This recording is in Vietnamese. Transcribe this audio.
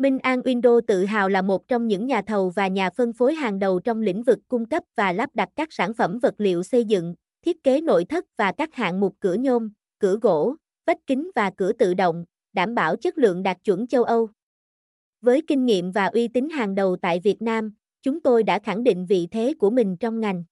Minh An Windows tự hào là một trong những nhà thầu và nhà phân phối hàng đầu trong lĩnh vực cung cấp và lắp đặt các sản phẩm vật liệu xây dựng, thiết kế nội thất và các hạng mục cửa nhôm, cửa gỗ, vách kính và cửa tự động, đảm bảo chất lượng đạt chuẩn châu Âu. Với kinh nghiệm và uy tín hàng đầu tại Việt Nam, chúng tôi đã khẳng định vị thế của mình trong ngành.